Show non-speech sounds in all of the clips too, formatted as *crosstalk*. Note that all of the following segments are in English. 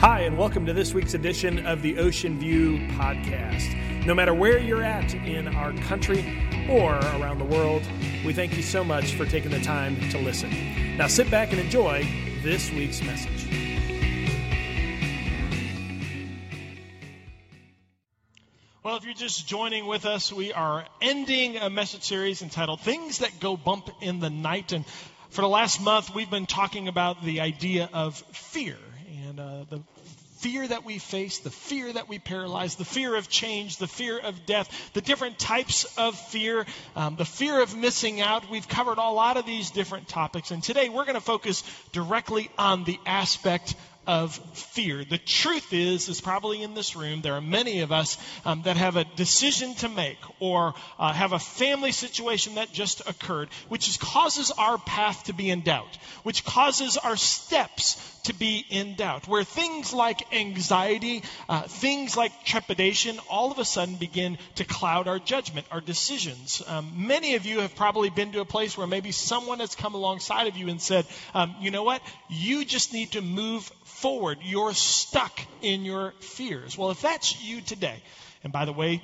Hi, and welcome to this week's edition of the Ocean View Podcast. No matter where you're at in our country or around the world, we thank you so much for taking the time to listen. Now sit back and enjoy this week's message. Well, if you're just joining with us, we are ending a message series entitled Things That Go Bump in the Night. And for the last month, we've been talking about the idea of fear uh, the fear that we face, the fear that we paralyze, the fear of change, the fear of death, the different types of fear, um, the fear of missing out. We've covered a lot of these different topics, and today we're going to focus directly on the aspect of fear. The truth is, is probably in this room, there are many of us um, that have a decision to make or uh, have a family situation that just occurred, which causes our path to be in doubt, which causes our steps to be in doubt, where things like anxiety, uh, things like trepidation, all of a sudden begin to cloud our judgment, our decisions. Um, many of you have probably been to a place where maybe someone has come alongside of you and said, um, you know what, you just need to move forward. You're stuck in your fears. Well, if that's you today, and by the way,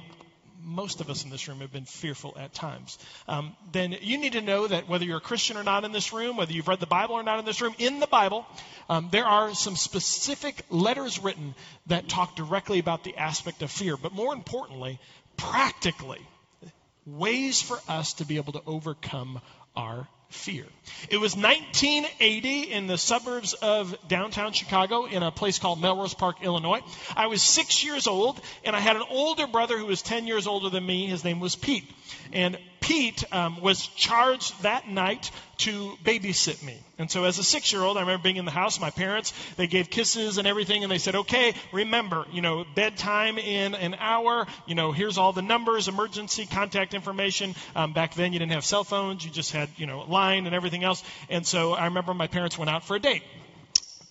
most of us in this room have been fearful at times. Um, then you need to know that whether you're a Christian or not in this room, whether you've read the Bible or not in this room, in the Bible, um, there are some specific letters written that talk directly about the aspect of fear. But more importantly, practically, ways for us to be able to overcome our fear. It was 1980 in the suburbs of downtown Chicago in a place called Melrose Park, Illinois. I was six years old, and I had an older brother who was 10 years older than me. His name was Pete. And Pete um, was charged that night to babysit me. And so as a six year old, I remember being in the house, my parents, they gave kisses and everything, and they said, okay, remember, you know, bedtime in an hour, you know, here's all the numbers, emergency contact information. Um, back then you didn't have cell phones, you just had, you know, a line and everything else. And so I remember my parents went out for a date.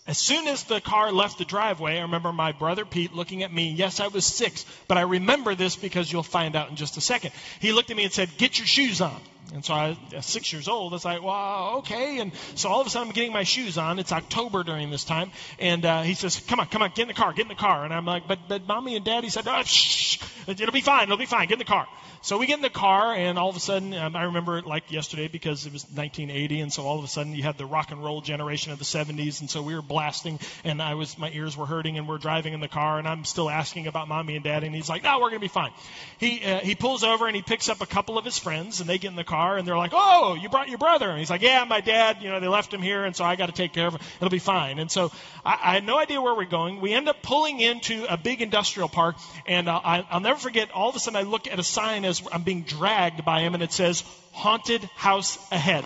As soon as the car left the driveway, I remember my brother Pete looking at me. Yes, I was six, but I remember this because you'll find out in just a second. He looked at me and said, Get your shoes on. And so I, six years old, I was like, well, okay. And so all of a sudden I'm getting my shoes on. It's October during this time. And uh, he says, come on, come on, get in the car, get in the car. And I'm like, but, but mommy and daddy said, oh, shh, it'll be fine, it'll be fine, get in the car. So we get in the car, and all of a sudden, um, I remember it like yesterday because it was 1980, and so all of a sudden you had the rock and roll generation of the 70s, and so we were blasting, and I was my ears were hurting, and we're driving in the car, and I'm still asking about mommy and daddy, and he's like, "No, we're gonna be fine." He uh, he pulls over and he picks up a couple of his friends, and they get in the car, and they're like, "Oh, you brought your brother?" And he's like, "Yeah, my dad. You know, they left him here, and so I got to take care of him. It'll be fine." And so I, I had no idea where we're going. We end up pulling into a big industrial park, and uh, I, I'll never forget. All of a sudden, I look at a sign as I'm being dragged by him, and it says, Haunted House Ahead.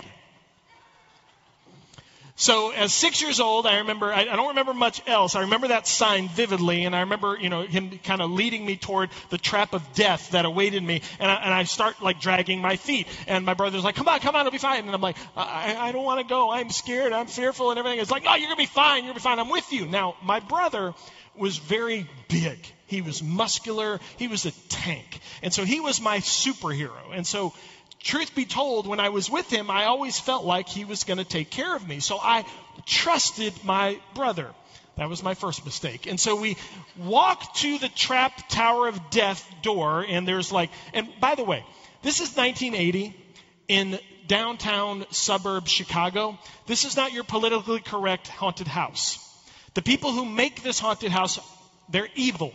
So, as six years old, I remember, I, I, don't remember much else. I remember that sign vividly, and I remember, you know, him kind of leading me toward the trap of death that awaited me. And I, and I start, like, dragging my feet. And my brother's like, come on, come on, it'll be fine. And I'm like, I, I don't want to go. I'm scared. I'm fearful and everything. It's like, no, you're going to be fine. You're going to be fine. I'm with you. Now, my brother was very big. He was muscular. He was a tank. And so he was my superhero. And so, truth be told, when I was with him, I always felt like he was going to take care of me. So I trusted my brother. That was my first mistake. And so we walk to the trap tower of death door, and there's like, and by the way, this is 1980 in downtown suburb Chicago. This is not your politically correct haunted house. The people who make this haunted house, they're evil.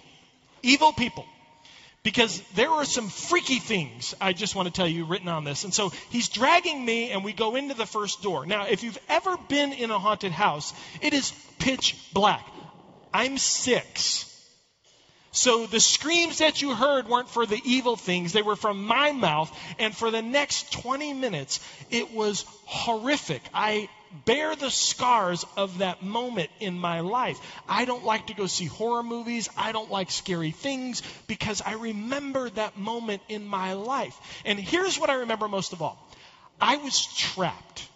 Evil people. Because there are some freaky things, I just want to tell you, written on this. And so he's dragging me, and we go into the first door. Now, if you've ever been in a haunted house, it is pitch black. I'm six. So the screams that you heard weren't for the evil things, they were from my mouth. And for the next 20 minutes, it was horrific. I bear the scars of that moment in my life. I don't like to go see horror movies. I don't like scary things because I remember that moment in my life. And here's what I remember most of all I was trapped,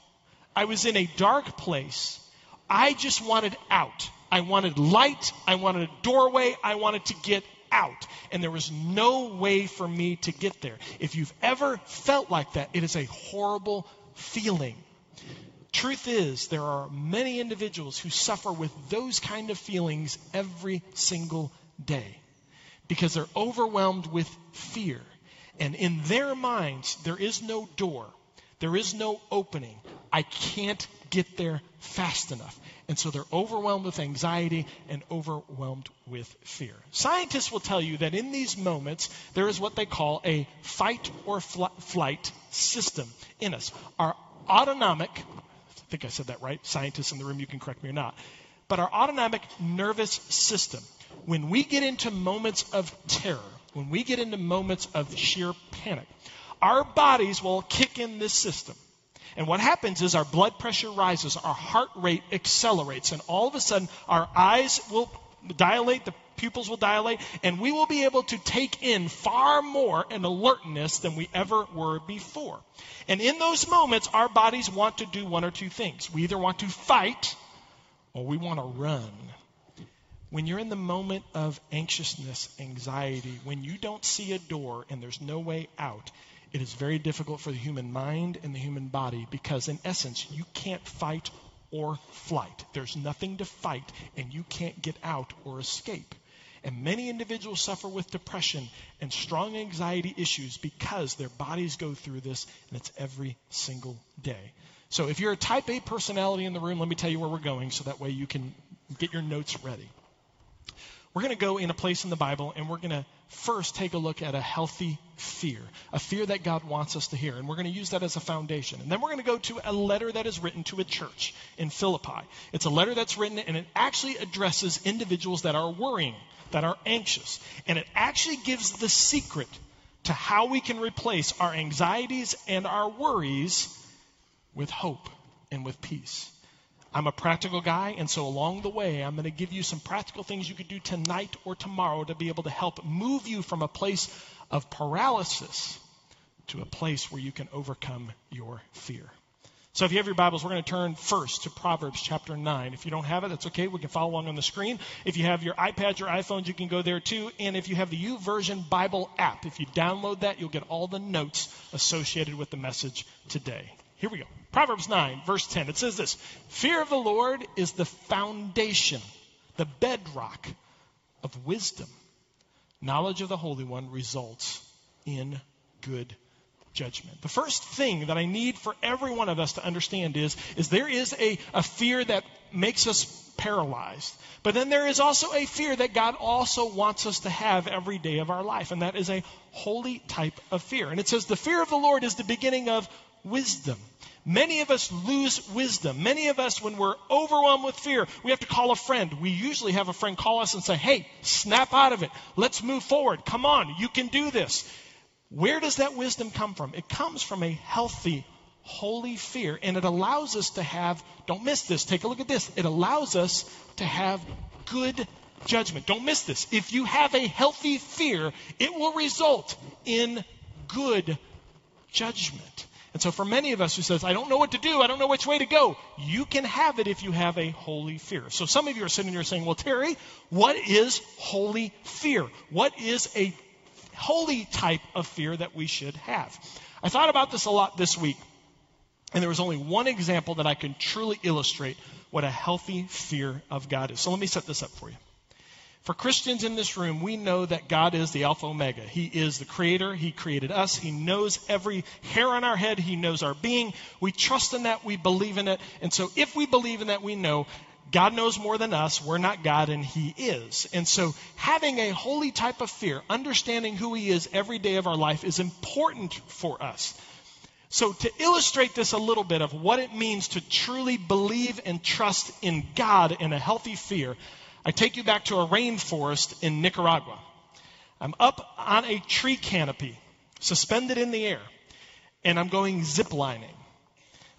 I was in a dark place. I just wanted out. I wanted light. I wanted a doorway. I wanted to get out. And there was no way for me to get there. If you've ever felt like that, it is a horrible feeling. Truth is, there are many individuals who suffer with those kind of feelings every single day because they're overwhelmed with fear. And in their minds, there is no door, there is no opening. I can't get there fast enough. And so they're overwhelmed with anxiety and overwhelmed with fear. Scientists will tell you that in these moments, there is what they call a fight or fl- flight system in us. Our autonomic, think I said that right, scientists in the room, you can correct me or not, but our autonomic nervous system, when we get into moments of terror, when we get into moments of sheer panic, our bodies will kick in this system. And what happens is our blood pressure rises, our heart rate accelerates, and all of a sudden our eyes will dilate, the pupils will dilate, and we will be able to take in far more an alertness than we ever were before. And in those moments, our bodies want to do one or two things. We either want to fight or we want to run. When you're in the moment of anxiousness, anxiety, when you don't see a door and there's no way out, it is very difficult for the human mind and the human body because, in essence, you can't fight or flight. There's nothing to fight, and you can't get out or escape. And many individuals suffer with depression and strong anxiety issues because their bodies go through this, and it's every single day. So, if you're a type A personality in the room, let me tell you where we're going so that way you can get your notes ready. We're going to go in a place in the Bible and we're going to first take a look at a healthy fear, a fear that God wants us to hear. And we're going to use that as a foundation. And then we're going to go to a letter that is written to a church in Philippi. It's a letter that's written and it actually addresses individuals that are worrying, that are anxious. And it actually gives the secret to how we can replace our anxieties and our worries with hope and with peace. I'm a practical guy, and so along the way, I'm going to give you some practical things you could do tonight or tomorrow to be able to help move you from a place of paralysis to a place where you can overcome your fear. So if you have your Bibles, we're going to turn first to Proverbs chapter 9. If you don't have it, that's okay. We can follow along on the screen. If you have your iPads or iPhones, you can go there too. And if you have the YouVersion Bible app, if you download that, you'll get all the notes associated with the message today. Here we go. Proverbs 9, verse 10. It says this Fear of the Lord is the foundation, the bedrock of wisdom. Knowledge of the Holy One results in good judgment. The first thing that I need for every one of us to understand is, is there is a, a fear that makes us paralyzed. But then there is also a fear that God also wants us to have every day of our life, and that is a holy type of fear. And it says, The fear of the Lord is the beginning of wisdom. Many of us lose wisdom. Many of us, when we're overwhelmed with fear, we have to call a friend. We usually have a friend call us and say, Hey, snap out of it. Let's move forward. Come on, you can do this. Where does that wisdom come from? It comes from a healthy, holy fear, and it allows us to have, don't miss this, take a look at this. It allows us to have good judgment. Don't miss this. If you have a healthy fear, it will result in good judgment. And so, for many of us who says, I don't know what to do, I don't know which way to go, you can have it if you have a holy fear. So, some of you are sitting here saying, Well, Terry, what is holy fear? What is a holy type of fear that we should have? I thought about this a lot this week, and there was only one example that I can truly illustrate what a healthy fear of God is. So, let me set this up for you. For Christians in this room, we know that God is the Alpha Omega. He is the Creator. He created us. He knows every hair on our head. He knows our being. We trust in that. We believe in it. And so if we believe in that, we know God knows more than us. We're not God, and He is. And so having a holy type of fear, understanding who He is every day of our life, is important for us. So, to illustrate this a little bit of what it means to truly believe and trust in God in a healthy fear, I take you back to a rainforest in Nicaragua. I'm up on a tree canopy, suspended in the air, and I'm going ziplining.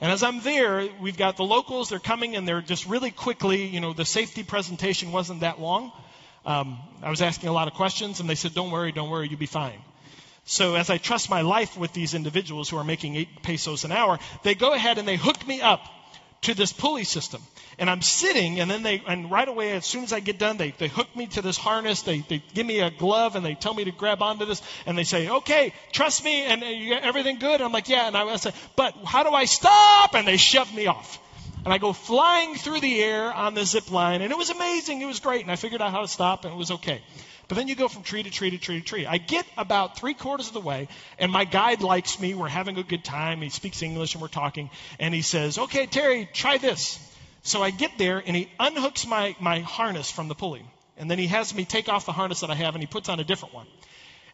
And as I'm there, we've got the locals, they're coming and they're just really quickly, you know, the safety presentation wasn't that long. Um, I was asking a lot of questions and they said, don't worry, don't worry, you'll be fine. So as I trust my life with these individuals who are making eight pesos an hour, they go ahead and they hook me up to this pulley system. And I'm sitting, and then they, and right away, as soon as I get done, they, they hook me to this harness. They, they give me a glove and they tell me to grab onto this. And they say, okay, trust me, and got everything good? And I'm like, yeah. And I say, but how do I stop? And they shove me off. And I go flying through the air on the zip line, and it was amazing. It was great. And I figured out how to stop, and it was okay. But then you go from tree to tree to tree to tree. I get about three quarters of the way, and my guide likes me. We're having a good time. He speaks English, and we're talking. And he says, Okay, Terry, try this. So I get there, and he unhooks my, my harness from the pulley. And then he has me take off the harness that I have, and he puts on a different one.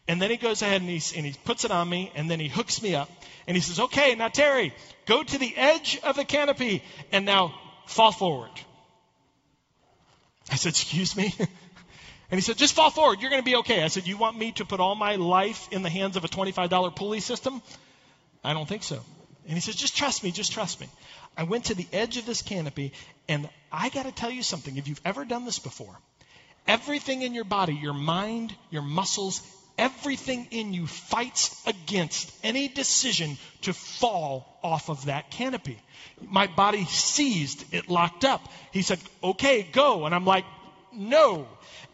And then he goes ahead and, he and he puts it on me, and then he hooks me up. And he says, Okay, now Terry, go to the edge of the canopy, and now fall forward. I said, Excuse me? *laughs* And he said, just fall forward. You're going to be okay. I said, you want me to put all my life in the hands of a $25 pulley system? I don't think so. And he says, just trust me, just trust me. I went to the edge of this canopy, and I got to tell you something. If you've ever done this before, everything in your body, your mind, your muscles, everything in you fights against any decision to fall off of that canopy. My body seized, it locked up. He said, okay, go. And I'm like, no.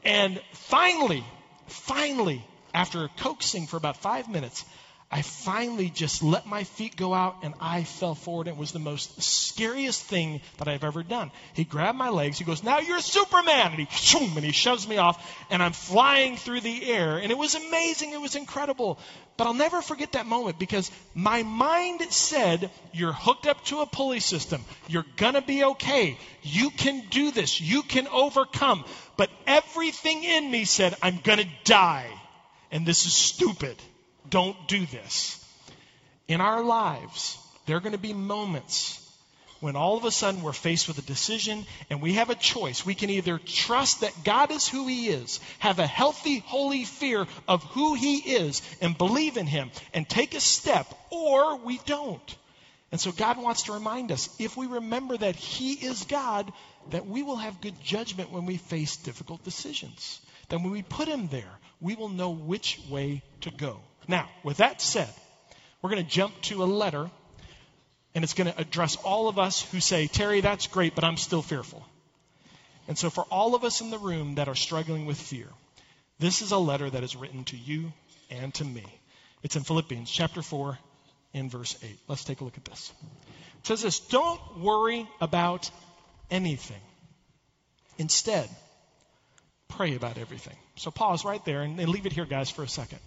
And finally, finally, after coaxing for about five minutes, I finally just let my feet go out and I fell forward. It was the most scariest thing that I've ever done. He grabbed my legs. He goes, Now you're Superman. And he, shoom, and he shoves me off and I'm flying through the air. And it was amazing. It was incredible. But I'll never forget that moment because my mind said, You're hooked up to a pulley system. You're going to be okay. You can do this. You can overcome. But everything in me said, I'm going to die. And this is stupid. Don't do this. In our lives, there are going to be moments when all of a sudden we're faced with a decision and we have a choice. We can either trust that God is who He is, have a healthy, holy fear of who He is, and believe in Him and take a step, or we don't. And so God wants to remind us if we remember that He is God, that we will have good judgment when we face difficult decisions. That when we put Him there, we will know which way to go. Now, with that said, we're going to jump to a letter, and it's going to address all of us who say, Terry, that's great, but I'm still fearful. And so, for all of us in the room that are struggling with fear, this is a letter that is written to you and to me. It's in Philippians chapter 4 in verse 8. Let's take a look at this. It says this Don't worry about anything. Instead, pray about everything. So pause right there and leave it here, guys, for a second.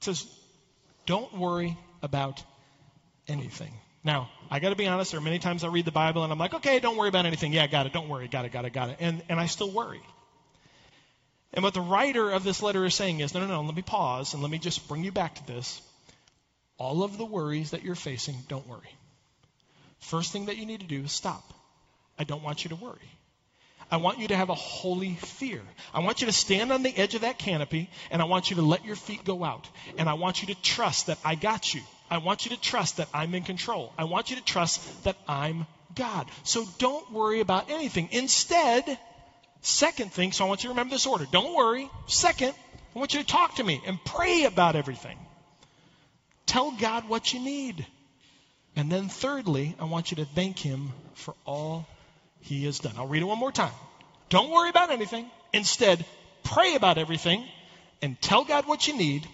Says, don't worry about anything. Now, I got to be honest, there are many times I read the Bible and I'm like, okay, don't worry about anything. Yeah, got it. Don't worry. Got it, got it, got it. And, and I still worry. And what the writer of this letter is saying is, no, no, no, let me pause and let me just bring you back to this. All of the worries that you're facing, don't worry. First thing that you need to do is stop. I don't want you to worry. I want you to have a holy fear. I want you to stand on the edge of that canopy and I want you to let your feet go out. And I want you to trust that I got you. I want you to trust that I'm in control. I want you to trust that I'm God. So don't worry about anything. Instead, second thing, so I want you to remember this order. Don't worry. Second, I want you to talk to me and pray about everything. Tell God what you need. And then thirdly, I want you to thank Him for all he has done. I'll read it one more time. Don't worry about anything. Instead, pray about everything and tell God what you need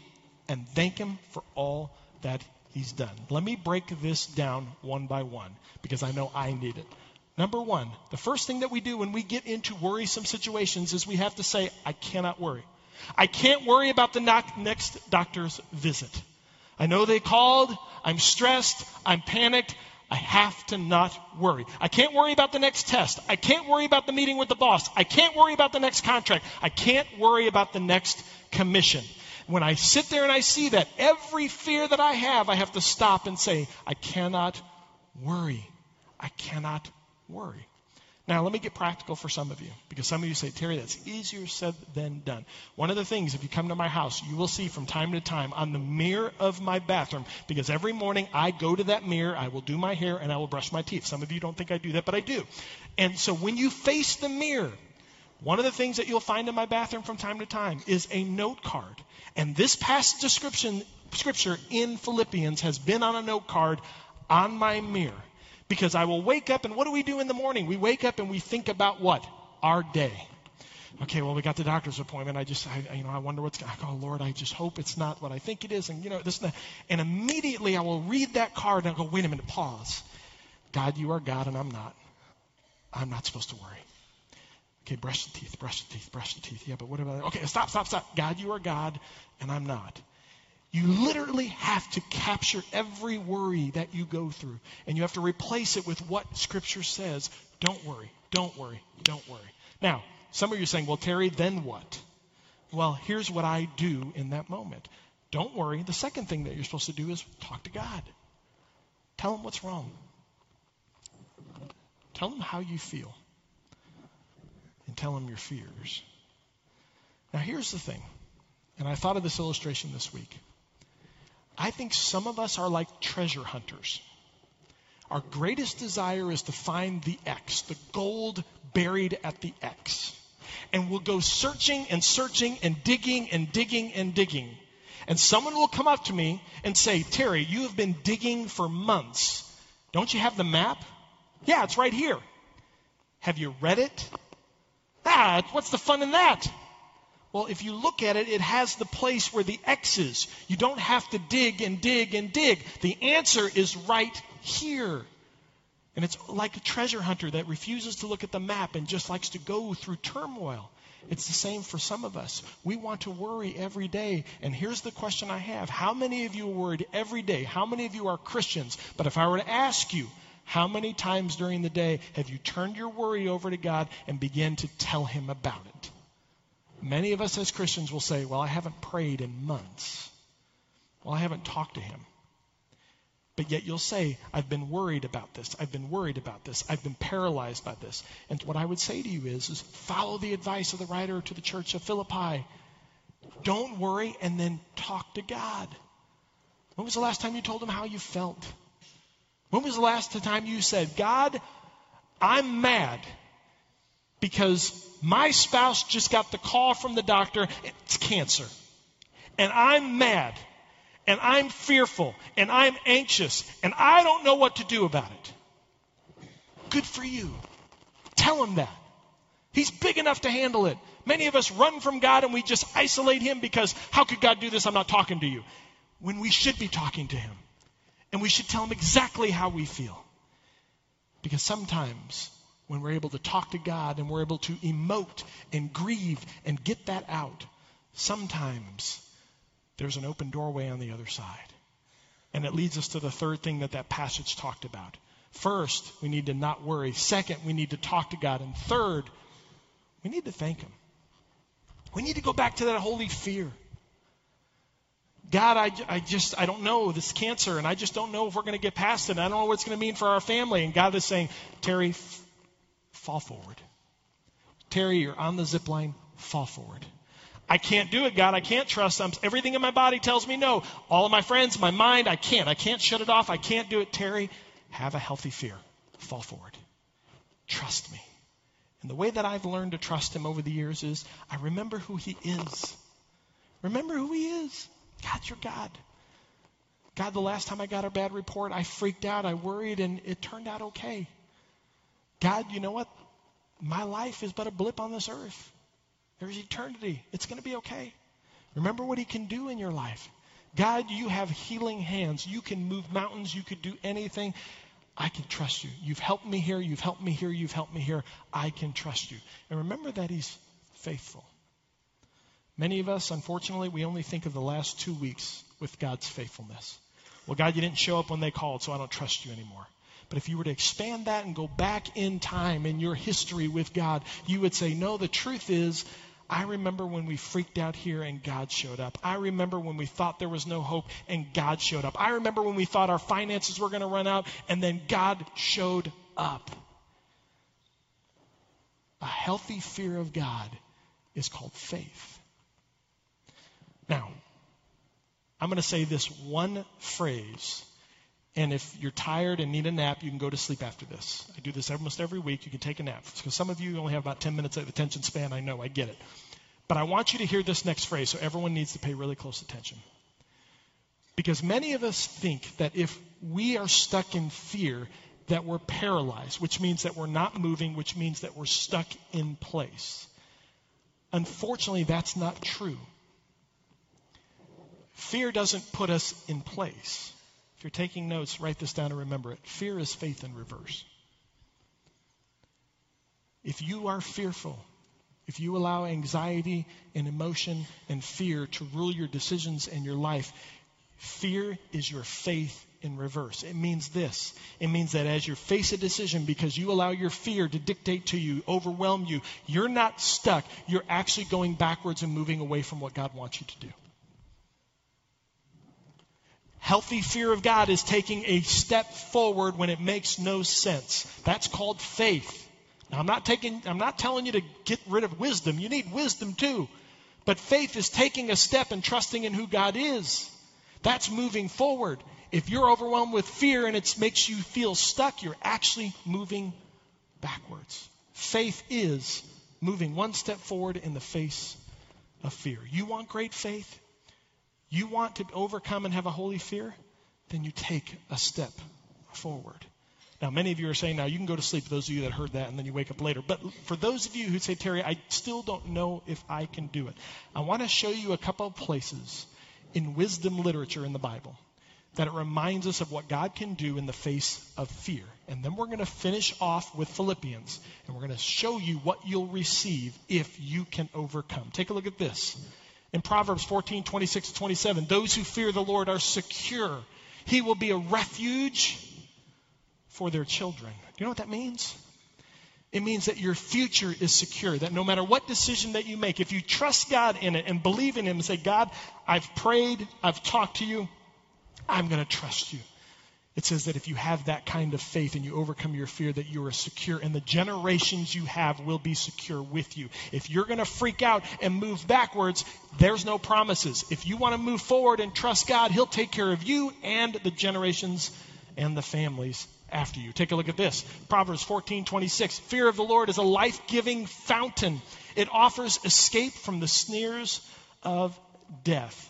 and thank Him for all that He's done. Let me break this down one by one because I know I need it. Number one, the first thing that we do when we get into worrisome situations is we have to say, I cannot worry. I can't worry about the next doctor's visit. I know they called. I'm stressed. I'm panicked. I have to not worry. I can't worry about the next test. I can't worry about the meeting with the boss. I can't worry about the next contract. I can't worry about the next commission. When I sit there and I see that, every fear that I have, I have to stop and say, I cannot worry. I cannot worry. Now, let me get practical for some of you, because some of you say, Terry, that's easier said than done. One of the things, if you come to my house, you will see from time to time on the mirror of my bathroom, because every morning I go to that mirror, I will do my hair, and I will brush my teeth. Some of you don't think I do that, but I do. And so when you face the mirror, one of the things that you'll find in my bathroom from time to time is a note card. And this passage description, scripture in Philippians has been on a note card on my mirror. Because I will wake up, and what do we do in the morning? We wake up and we think about what? Our day. Okay, well, we got the doctor's appointment. I just, I, you know, I wonder what's going to, oh, Lord, I just hope it's not what I think it is. And, you know, this and. And immediately I will read that card and I'll go, wait a minute, pause. God, you are God and I'm not. I'm not supposed to worry. Okay, brush the teeth, brush the teeth, brush the teeth. Yeah, but what about Okay, stop, stop, stop. God, you are God, and I'm not. You literally have to capture every worry that you go through, and you have to replace it with what Scripture says. Don't worry, don't worry, don't worry. Now, some of you are saying, well, Terry, then what? Well, here's what I do in that moment. Don't worry. The second thing that you're supposed to do is talk to God. Tell him what's wrong. Tell him how you feel. And tell him your fears. Now, here's the thing, and I thought of this illustration this week. I think some of us are like treasure hunters. Our greatest desire is to find the X, the gold buried at the X. And we'll go searching and searching and digging and digging and digging. And someone will come up to me and say, Terry, you have been digging for months. Don't you have the map? Yeah, it's right here. Have you read it? Ah, what's the fun in that? Well, if you look at it, it has the place where the X is. You don't have to dig and dig and dig. The answer is right here. And it's like a treasure hunter that refuses to look at the map and just likes to go through turmoil. It's the same for some of us. We want to worry every day. And here's the question I have How many of you are worried every day? How many of you are Christians? But if I were to ask you, how many times during the day have you turned your worry over to God and began to tell Him about it? Many of us as Christians will say, Well, I haven't prayed in months. Well, I haven't talked to Him. But yet you'll say, I've been worried about this. I've been worried about this. I've been paralyzed by this. And what I would say to you is, is follow the advice of the writer to the church of Philippi. Don't worry and then talk to God. When was the last time you told him how you felt? When was the last time you said, God, I'm mad because my spouse just got the call from the doctor, it's cancer. And I'm mad and I'm fearful and I'm anxious and I don't know what to do about it. Good for you. Tell him that. He's big enough to handle it. Many of us run from God and we just isolate him because how could God do this? I'm not talking to you. When we should be talking to him. And we should tell him exactly how we feel. Because sometimes when we're able to talk to God and we're able to emote and grieve and get that out, sometimes there's an open doorway on the other side. And it leads us to the third thing that that passage talked about. First, we need to not worry. Second, we need to talk to God. And third, we need to thank Him. We need to go back to that holy fear. God, I, I just, I don't know this cancer, and I just don't know if we're going to get past it. I don't know what it's going to mean for our family. And God is saying, Terry, fall forward. Terry, you're on the zip line, fall forward. I can't do it, God. I can't trust them. Everything in my body tells me no. All of my friends, my mind, I can't. I can't shut it off. I can't do it. Terry, have a healthy fear. Fall forward. Trust me. And the way that I've learned to trust him over the years is I remember who he is. Remember who he is. God's your God. God, the last time I got a bad report, I freaked out, I worried, and it turned out okay. God, you know what? My life is but a blip on this earth. There's eternity. It's going to be okay. Remember what He can do in your life. God, you have healing hands. You can move mountains. You could do anything. I can trust you. You've helped me here. You've helped me here. You've helped me here. I can trust you. And remember that He's faithful. Many of us, unfortunately, we only think of the last two weeks with God's faithfulness. Well, God, you didn't show up when they called, so I don't trust you anymore. But if you were to expand that and go back in time in your history with God, you would say, no, the truth is, I remember when we freaked out here and God showed up. I remember when we thought there was no hope and God showed up. I remember when we thought our finances were going to run out and then God showed up. A healthy fear of God is called faith. Now, I'm going to say this one phrase and if you're tired and need a nap, you can go to sleep after this. I do this almost every week. You can take a nap. Because some of you only have about 10 minutes of attention span. I know, I get it. But I want you to hear this next phrase, so everyone needs to pay really close attention. Because many of us think that if we are stuck in fear, that we're paralyzed, which means that we're not moving, which means that we're stuck in place. Unfortunately, that's not true. Fear doesn't put us in place. If you're taking notes, write this down and remember it. Fear is faith in reverse. If you are fearful, if you allow anxiety and emotion and fear to rule your decisions and your life, fear is your faith in reverse. It means this. It means that as you face a decision because you allow your fear to dictate to you, overwhelm you, you're not stuck. You're actually going backwards and moving away from what God wants you to do. Healthy fear of God is taking a step forward when it makes no sense. That's called faith. Now, I'm not taking, I'm not telling you to get rid of wisdom. You need wisdom too. But faith is taking a step and trusting in who God is. That's moving forward. If you're overwhelmed with fear and it makes you feel stuck, you're actually moving backwards. Faith is moving one step forward in the face of fear. You want great faith? You want to overcome and have a holy fear? Then you take a step forward. Now, many of you are saying, now you can go to sleep, those of you that heard that, and then you wake up later. But for those of you who say, Terry, I still don't know if I can do it, I want to show you a couple of places in wisdom literature in the Bible that it reminds us of what God can do in the face of fear. And then we're going to finish off with Philippians, and we're going to show you what you'll receive if you can overcome. Take a look at this. In Proverbs 14, 26 to 27, those who fear the Lord are secure. He will be a refuge for their children. Do you know what that means? It means that your future is secure, that no matter what decision that you make, if you trust God in it and believe in Him and say, God, I've prayed, I've talked to you, I'm going to trust you. It says that if you have that kind of faith and you overcome your fear, that you are secure and the generations you have will be secure with you. If you're going to freak out and move backwards, there's no promises. If you want to move forward and trust God, He'll take care of you and the generations and the families after you. Take a look at this. Proverbs 14:26. Fear of the Lord is a life-giving fountain. It offers escape from the snares of death.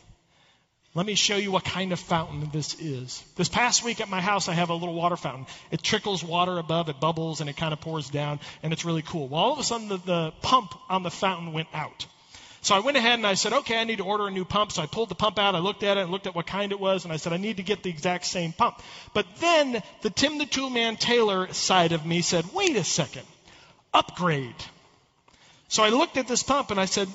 Let me show you what kind of fountain this is. This past week at my house, I have a little water fountain. It trickles water above, it bubbles, and it kind of pours down, and it's really cool. Well, all of a sudden, the, the pump on the fountain went out. So I went ahead and I said, okay, I need to order a new pump. So I pulled the pump out, I looked at it, and looked at what kind it was, and I said, I need to get the exact same pump. But then the Tim the Tool Man Taylor side of me said, wait a second, upgrade. So I looked at this pump and I said,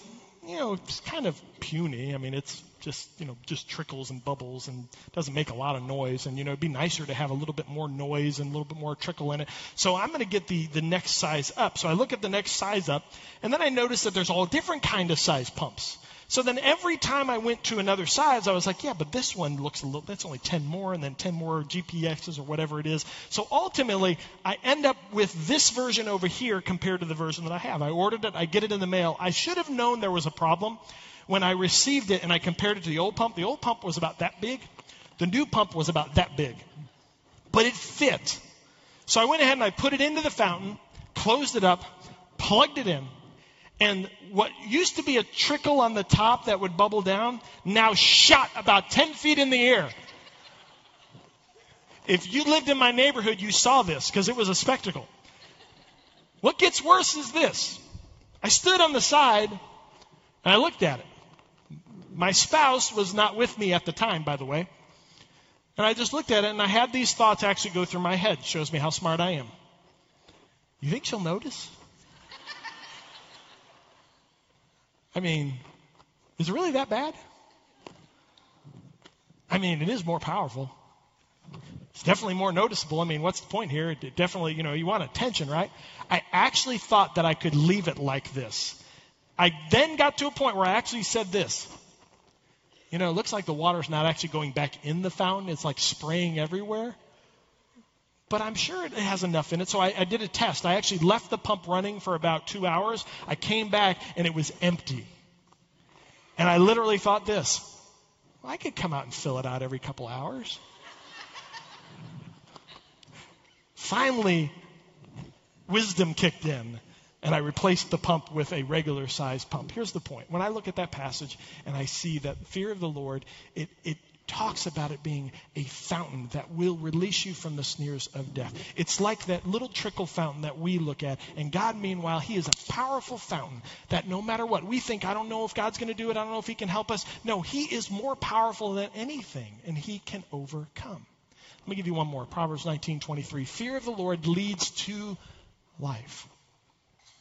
you know, it's kind of puny. I mean, it's just you know just trickles and bubbles and doesn't make a lot of noise. And you know it'd be nicer to have a little bit more noise and a little bit more trickle in it. So i'm going to get the the next size up. So i look at the next size up and then i notice that there's all different kind of size pumps so then every time I went to another size, I was like, yeah, but this one looks a little, that's only 10 more and then 10 more GPXs or whatever it is. So ultimately, I end up with this version over here compared to the version that I have. I ordered it, I get it in the mail. I should have known there was a problem when I received it and I compared it to the old pump, the old pump was about that big. The new pump was about that big. But it fit. So I went ahead and I put it into the fountain, closed it up, plugged it in, and what used to be a trickle on the top that would bubble down now shot about 10 feet in the air. If you lived in my neighborhood, you saw this because it was a spectacle. What gets worse is this. I stood on the side and I looked at it. My spouse was not with me at the time, by the way. And I just looked at it and I had these thoughts actually go through my head. Shows me how smart I am. You think she'll notice? I mean, is it really that bad? I mean, it is more powerful. It's definitely more noticeable. I mean, what's the point here? It definitely, you know, you want attention, right? I actually thought that I could leave it like this. I then got to a point where I actually said this you know, it looks like the water's not actually going back in the fountain. It's like spraying everywhere. But I'm sure it has enough in it. So I, I did a test. I actually left the pump running for about two hours. I came back and it was empty. And I literally thought this well, I could come out and fill it out every couple hours. Finally, wisdom kicked in and I replaced the pump with a regular size pump. Here's the point. When I look at that passage and I see that fear of the Lord, it, it talks about it being a fountain that will release you from the snares of death. It's like that little trickle fountain that we look at. And God, meanwhile, He is a powerful fountain that no matter what, we think, I don't know if God's going to do it, I don't know if He can help us. No, He is more powerful than anything, and He can overcome. Let me give you one more. Proverbs 19 23. Fear of the Lord leads to life.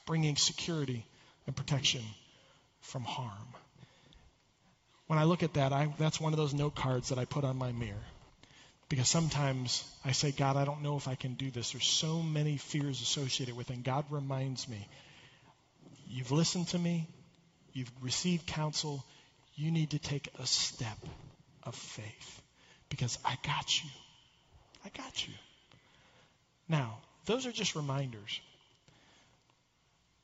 bringing security and protection from harm. When I look at that, I, that's one of those note cards that I put on my mirror. Because sometimes I say, God, I don't know if I can do this. There's so many fears associated with it. And God reminds me, you've listened to me, you've received counsel, you need to take a step of faith. Because I got you. I got you. Now, those are just reminders.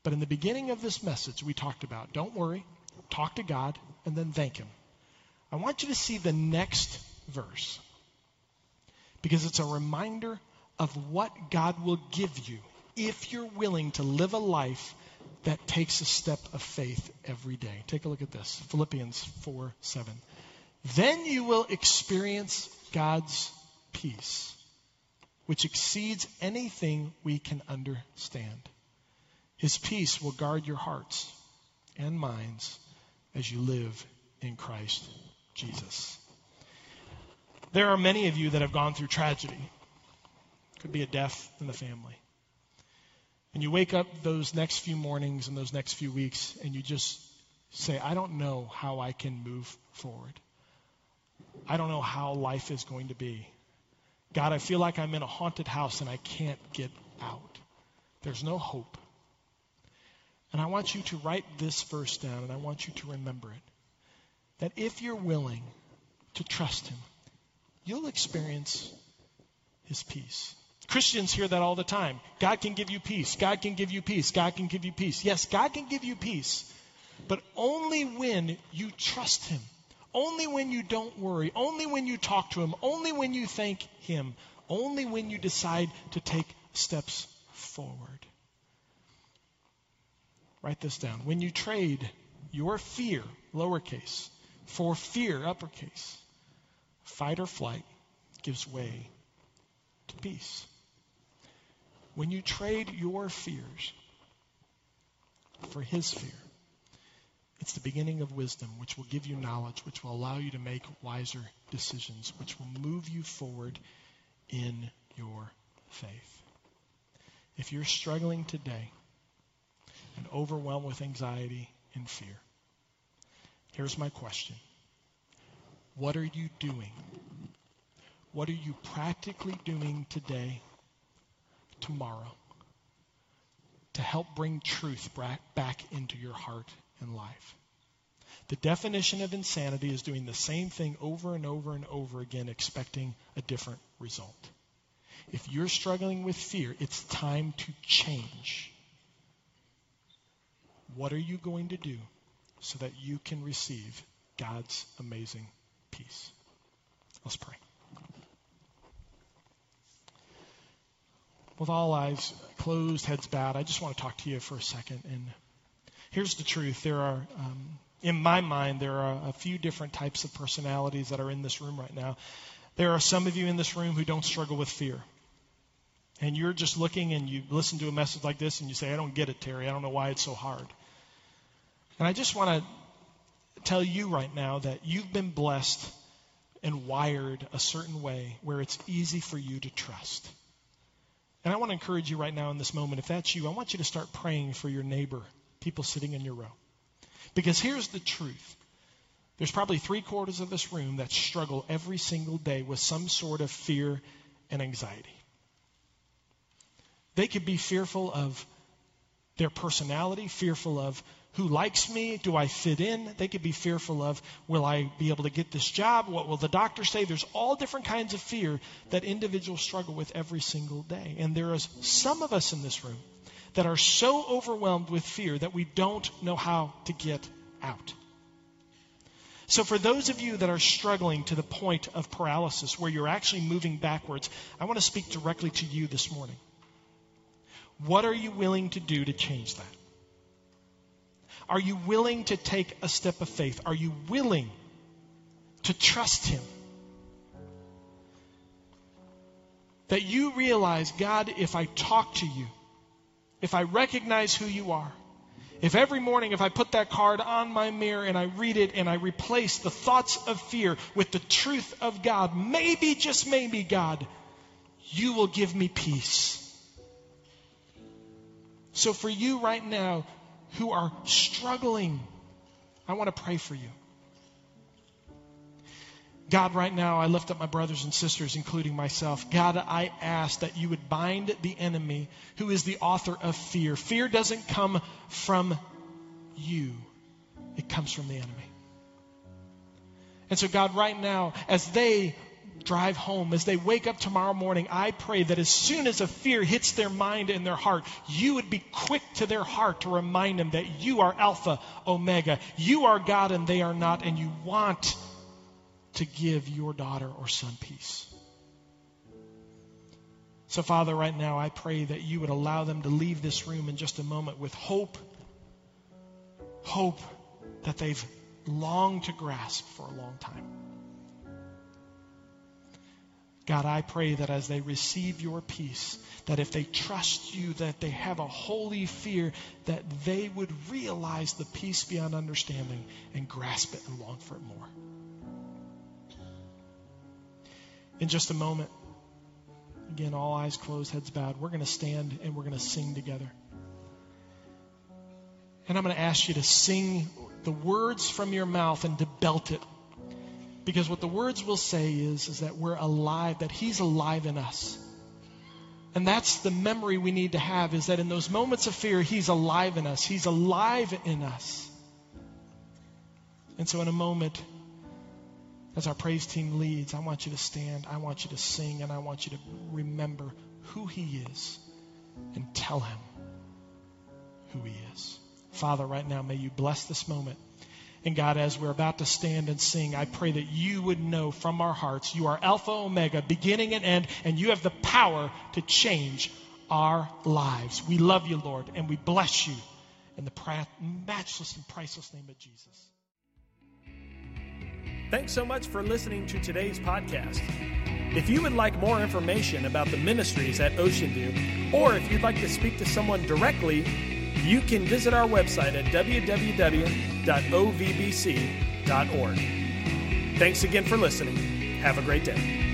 But in the beginning of this message, we talked about don't worry, talk to God, and then thank Him. I want you to see the next verse because it's a reminder of what God will give you if you're willing to live a life that takes a step of faith every day. Take a look at this Philippians 4 7. Then you will experience God's peace, which exceeds anything we can understand. His peace will guard your hearts and minds as you live in Christ Jesus. There are many of you that have gone through tragedy. Could be a death in the family. And you wake up those next few mornings and those next few weeks and you just say, I don't know how I can move forward. I don't know how life is going to be. God, I feel like I'm in a haunted house and I can't get out. There's no hope. And I want you to write this verse down and I want you to remember it. That if you're willing to trust Him, you'll experience His peace. Christians hear that all the time. God can give you peace. God can give you peace. God can give you peace. Yes, God can give you peace, but only when you trust Him. Only when you don't worry. Only when you talk to Him. Only when you thank Him. Only when you decide to take steps forward. Write this down. When you trade your fear, lowercase, for fear, uppercase, fight or flight gives way to peace. When you trade your fears for his fear, it's the beginning of wisdom, which will give you knowledge, which will allow you to make wiser decisions, which will move you forward in your faith. If you're struggling today overwhelmed with anxiety and fear, here's my question What are you doing? What are you practically doing today tomorrow to help bring truth back into your heart and life. The definition of insanity is doing the same thing over and over and over again, expecting a different result. If you're struggling with fear, it's time to change. What are you going to do so that you can receive God's amazing peace? Let's pray. with all eyes closed, heads bowed, I just want to talk to you for a second. And here's the truth there are, um, in my mind, there are a few different types of personalities that are in this room right now. There are some of you in this room who don't struggle with fear. And you're just looking and you listen to a message like this and you say, I don't get it, Terry. I don't know why it's so hard. And I just want to tell you right now that you've been blessed and wired a certain way where it's easy for you to trust. And I want to encourage you right now in this moment, if that's you, I want you to start praying for your neighbor, people sitting in your row. Because here's the truth. There's probably three quarters of this room that struggle every single day with some sort of fear and anxiety. They could be fearful of their personality, fearful of who likes me? Do I fit in? They could be fearful of, will I be able to get this job? What will the doctor say? There's all different kinds of fear that individuals struggle with every single day. And there is some of us in this room that are so overwhelmed with fear that we don't know how to get out. So, for those of you that are struggling to the point of paralysis where you're actually moving backwards, I want to speak directly to you this morning. What are you willing to do to change that? Are you willing to take a step of faith? Are you willing to trust Him? That you realize, God, if I talk to you, if I recognize who you are, if every morning, if I put that card on my mirror and I read it and I replace the thoughts of fear with the truth of God, maybe, just maybe, God, you will give me peace. So for you right now who are struggling, I want to pray for you. God, right now, I lift up my brothers and sisters, including myself. God, I ask that you would bind the enemy who is the author of fear. Fear doesn't come from you, it comes from the enemy. And so, God, right now, as they drive home, as they wake up tomorrow morning, I pray that as soon as a fear hits their mind and their heart, you would be quick to their heart to remind them that you are Alpha, Omega. You are God and they are not, and you want to give your daughter or son peace. So, Father, right now, I pray that you would allow them to leave this room in just a moment with hope, hope that they've longed to grasp for a long time. God, I pray that as they receive your peace, that if they trust you, that they have a holy fear, that they would realize the peace beyond understanding and grasp it and long for it more. in just a moment. Again, all eyes closed, heads bowed. We're going to stand and we're going to sing together. And I'm going to ask you to sing the words from your mouth and to belt it. Because what the words will say is, is that we're alive, that He's alive in us. And that's the memory we need to have is that in those moments of fear, He's alive in us. He's alive in us. And so in a moment, as our praise team leads, I want you to stand, I want you to sing, and I want you to remember who He is and tell Him who He is. Father, right now, may you bless this moment. And God, as we're about to stand and sing, I pray that you would know from our hearts you are Alpha, Omega, beginning and end, and you have the power to change our lives. We love you, Lord, and we bless you in the matchless and priceless name of Jesus. Thanks so much for listening to today's podcast. If you would like more information about the ministries at Ocean View, or if you'd like to speak to someone directly, you can visit our website at www.ovbc.org. Thanks again for listening. Have a great day.